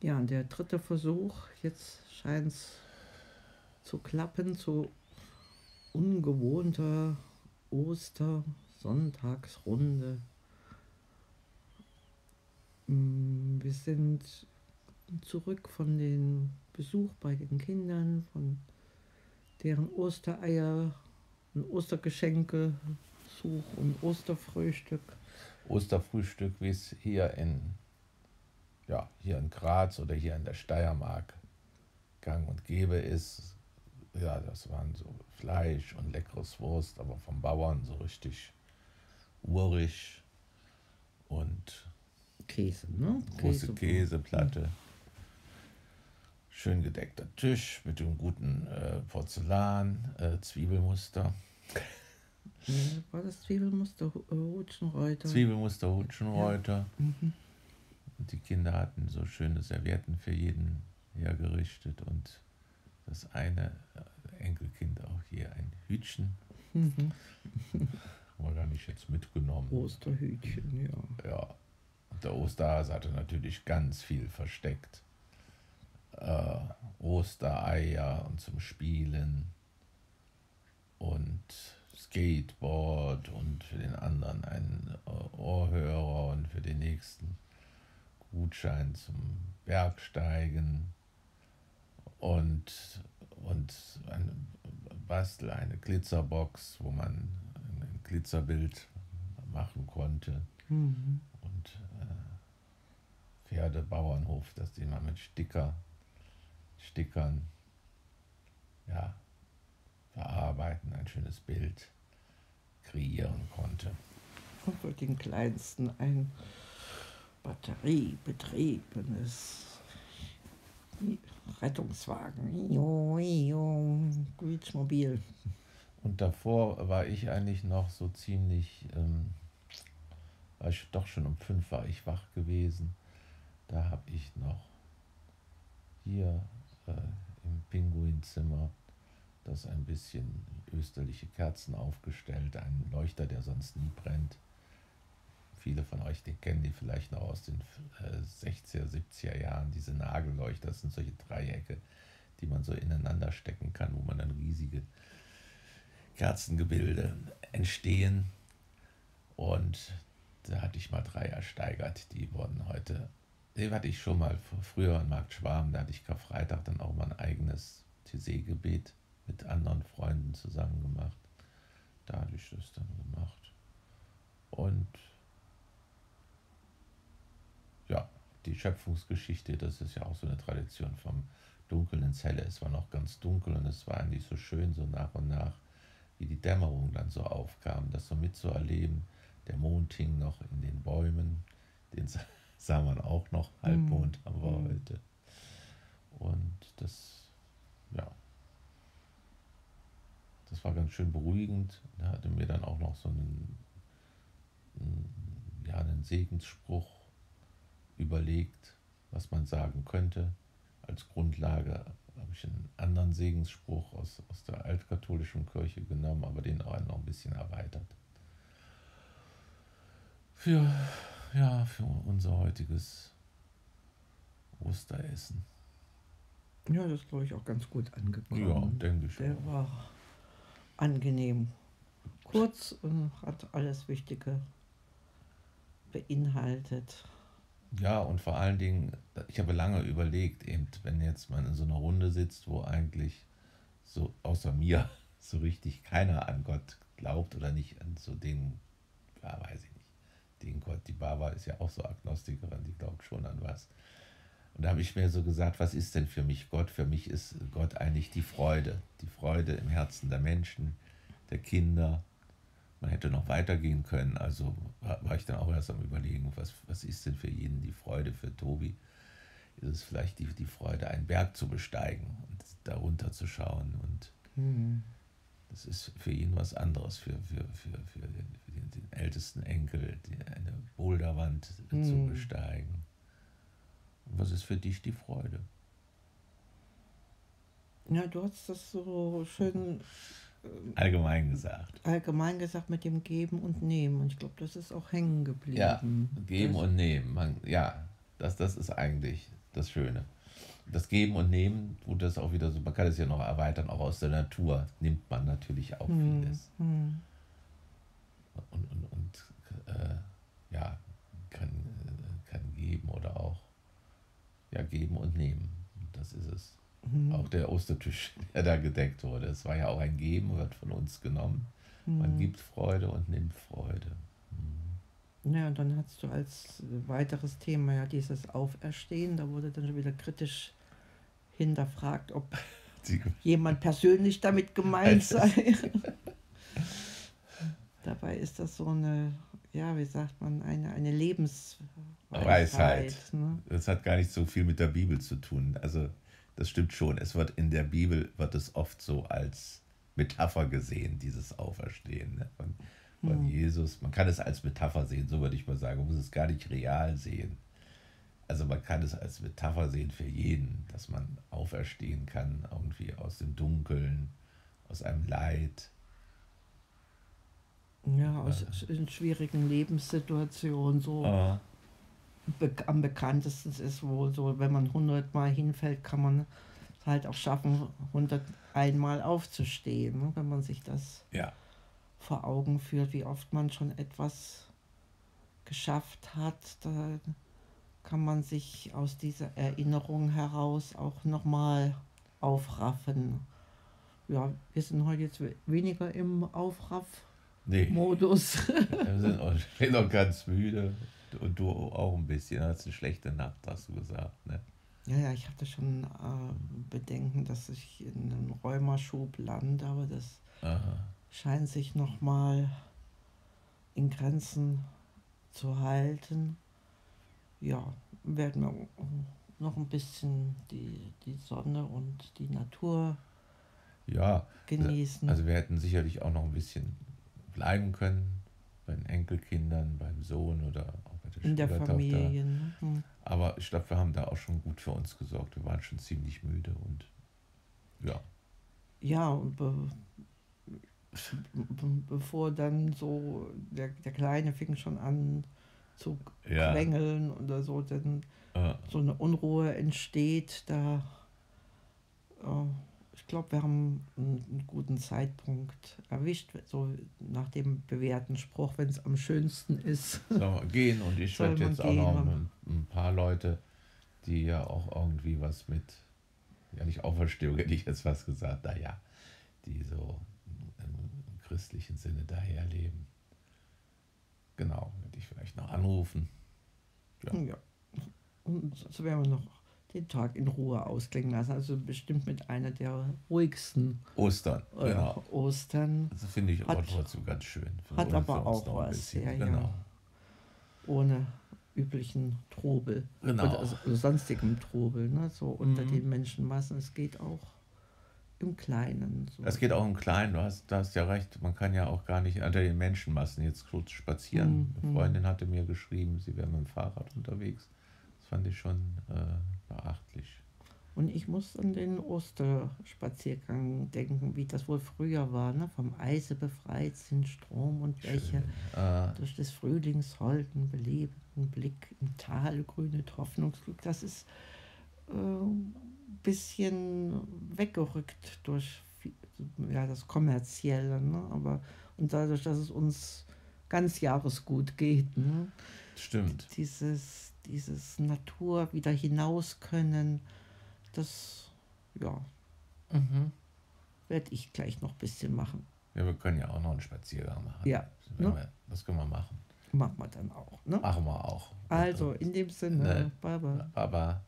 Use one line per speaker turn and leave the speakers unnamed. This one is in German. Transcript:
Ja, und der dritte Versuch, jetzt scheint es zu klappen, zu ungewohnter Ostersonntagsrunde. Mm, Wir sind zurück von dem Besuch bei den Kindern, von deren Ostereier und Ostergeschenke, Such und Osterfrühstück.
Osterfrühstück, wie es hier in, ja, hier in Graz oder hier in der Steiermark gang und gäbe ist. Ja, das waren so Fleisch und leckeres Wurst, aber vom Bauern so richtig urig und
Käse, ne?
große Käseplatte. Schön gedeckter Tisch mit dem guten äh, Porzellan, äh, Zwiebelmuster.
Ja, war das Zwiebelmuster, äh, Hutschenreuter?
Zwiebelmuster, Hutschenreuter.
Mhm.
Und die Kinder hatten so schöne Servietten für jeden hergerichtet und das eine Enkelkind auch hier ein Hütchen.
Mhm.
Gar nicht jetzt mitgenommen.
Osterhütchen, ja.
Ja. Und der Osterhase hatte natürlich ganz viel versteckt. Äh, Ostereier und zum Spielen und Skateboard und für den anderen einen Ohrhörer und für den nächsten Gutschein zum Bergsteigen und, und ein Bastel, eine Glitzerbox, wo man ein Glitzerbild machen konnte
Mhm.
und äh, Pferdebauernhof, dass die mal mit Sticker, Stickern ja, verarbeiten, ein schönes Bild kreieren konnte.
Und für den Kleinsten ein batteriebetriebenes Rettungswagen. Quietschmobil.
Und davor war ich eigentlich noch so ziemlich, ähm, war ich doch schon um fünf war ich wach gewesen. Da habe ich noch hier äh, im Pinguinzimmer das ein bisschen österliche Kerzen aufgestellt, einen Leuchter, der sonst nie brennt. Viele von euch, die kennen die vielleicht noch aus den äh, 60er, 70er Jahren, diese Nagelleuchter, das sind solche Dreiecke, die man so ineinander stecken kann, wo man dann riesige Kerzengebilde entstehen. Und da hatte ich mal drei ersteigert. Die wurden heute, die hatte ich schon mal früher in Markt Schwarm, da hatte ich Karfreitag dann auch mal ein eigenes TC-Gebet mit anderen Freunden zusammen gemacht. Da hatte ich das dann gemacht. Und ja, die Schöpfungsgeschichte, das ist ja auch so eine Tradition vom Dunkeln ins Helle. Es war noch ganz dunkel und es war eigentlich so schön, so nach und nach, wie die Dämmerung dann so aufkam, das so mitzuerleben. Der Mond hing noch in den Bäumen, den sah- man auch noch, Halbmond haben wir
Mhm.
heute. Und das, ja, das war ganz schön beruhigend. Er hatte mir dann auch noch so einen, einen, ja, einen Segensspruch überlegt, was man sagen könnte. Als Grundlage habe ich einen anderen Segensspruch aus, aus der altkatholischen Kirche genommen, aber den auch noch ein bisschen erweitert. Für, ja, für unser heutiges Osteressen.
Ja, das ist, glaube ich, auch ganz gut angekommen.
Ja, denke ich.
Der
auch.
war angenehm kurz und hat alles Wichtige beinhaltet.
Ja, und vor allen Dingen, ich habe lange überlegt, eben, wenn jetzt man in so einer Runde sitzt, wo eigentlich so außer mir so richtig keiner an Gott glaubt oder nicht an so den, ja, weiß ich nicht, den Gott. Die Baba ist ja auch so Agnostikerin, die glaubt schon an was. Und da habe ich mir so gesagt, was ist denn für mich Gott? Für mich ist Gott eigentlich die Freude. Die Freude im Herzen der Menschen, der Kinder. Man hätte noch weitergehen können. Also war war ich dann auch erst am Überlegen, was, was ist denn für jeden die Freude? Für Tobi ist es vielleicht die, die Freude, einen Berg zu besteigen und darunter zu schauen. Und
Hm.
das ist für ihn was anderes, für, für, für, für, den, für den, den ältesten Enkel, die, eine Boulderwand zu
Hm.
besteigen. Und was ist für dich die Freude?
Ja, du hast das so schön
Allgemein gesagt.
allgemein gesagt mit dem Geben und Nehmen. Und ich glaube, das ist auch hängen geblieben.
Ja, geben
das,
und nehmen. Man, ja, das, das ist eigentlich das Schöne. Das Geben und Nehmen, wo das auch wieder so, man kann es ja noch erweitern, auch aus der Natur nimmt man natürlich auch
Hm,
vieles.
hm.
Und, und, und äh, ja, kann, äh, kann geben oder auch ja, geben und nehmen. Das ist es.
Hm.
Auch der Ostertisch, der da gedeckt wurde. Es war ja auch ein Geben, wird von uns genommen. Man
Hm.
gibt Freude und nimmt Freude. Hm.
Ja, und dann hast du als weiteres Thema ja dieses Auferstehen. Da wurde dann schon wieder kritisch hinterfragt, ob jemand persönlich damit gemeint sei. Dabei ist das so eine, ja, wie sagt man, eine, eine Lebensweisheit.
Weisheit.
Ne?
das hat gar nicht so viel mit der Bibel zu tun. Also das stimmt schon. Es wird in der Bibel wird es oft so als Metapher gesehen, dieses Auferstehen ne? von, von
Hm.
Jesus. Man kann es als Metapher sehen, so würde ich mal sagen. Man muss es gar nicht real sehen. Also man kann es als Metapher sehen für jeden, dass man auferstehen kann, irgendwie aus dem Dunkeln, aus einem Leid.
Ja, aus, in schwierigen Lebenssituationen so.
Ah,
Be am bekanntesten ist wohl so, wenn man hundertmal hinfällt, kann man es halt auch schaffen, 101 Mal aufzustehen. Ne? Wenn man sich das
ja,
vor Augen führt, wie oft man schon etwas geschafft hat, da kann man sich aus dieser Erinnerung heraus auch nochmal aufraffen. Ja, wir sind heute jetzt we- weniger im Aufraff-Modus.
nee. Wir sind auch, auch ganz müde. Und du auch ein bisschen. Hast eine schlechte Nacht, hast du gesagt. Ne?
Ja, ja, ich hatte schon äh, Bedenken, dass ich in einem Rheumaschub lande, aber das
Aha.
scheint sich nochmal in Grenzen zu halten. Ja, werden wir noch ein bisschen die, die Sonne und die Natur
Ja,
genießen.
also wir hätten sicherlich auch noch ein bisschen bleiben können bei den Enkelkindern, beim Sohn oder auch der
in der. Familie. Ne? Hm.
Aber ich glaube, wir haben da auch schon gut für uns gesorgt. Wir waren schon ziemlich müde und ja,
Ja, und be, be, bevor dann so, der, der Kleine fing schon an zu
Ja.
quengeln oder so, dann
äh,
so eine Unruhe entsteht, da äh, ich glaube, wir haben einen, guten Zeitpunkt erwischt, so nach dem bewährten Spruch, wenn es am schönsten ist.
wir gehen und ich werde jetzt auch noch ein, ein paar Leute, die ja auch irgendwie was mit, ja nicht Auferstehung hätte ich jetzt was gesagt, naja, die so im christlichen Sinne daherleben. Genau, werde ich vielleicht noch anrufen. Ja.
Ja. Und so werden wir noch den Tag in Ruhe ausklingen lassen. Also bestimmt mit einer der ruhigsten
Ostern,
äh,
genau.
Ostern,
Das finde ich
Hat-
trotzdem ganz schön. Für
hat aber auch was, ja, ja.
Genau.
ohne üblichen Trubel.
Genau.
Oder also sonstigem Trubel, ne? so unter
Mhm.
den Menschenmassen. Es geht auch im Kleinen. So.
Es geht auch im Kleinen, du hast, du hast ja recht, man kann ja auch gar nicht unter den Menschenmassen jetzt kurz spazieren.
Mhm.
Eine Freundin hatte mir geschrieben, sie wäre mit dem Fahrrad unterwegs. Das fand ich schon äh, beachtlich.
Und ich muss an den Osterspaziergang denken, wie das wohl früher war. Ne? Vom Eise befreit sind Strom und Bäche.
Äh,
Durch des Frühlings holden, belebenden Blick im Tal grünet Hoffnungsglück. Das ist ein bisschen weggerückt durch ja, das Kommerzielle. Ne? Aber, und dadurch, dass es uns ganz jahresgut geht. Ne?
stimmt.
Dieses, dieses Natur wieder hinaus können, das ja,
Mhm.
werde ich gleich noch ein bisschen machen.
Ja, wir können ja auch noch einen Spaziergang machen.
Ja, ne?
wir, das können wir machen.
Machen wir dann auch. Ne?
Machen wir auch.
Also, in dem Sinne,
Ne.
Baba.
Baba.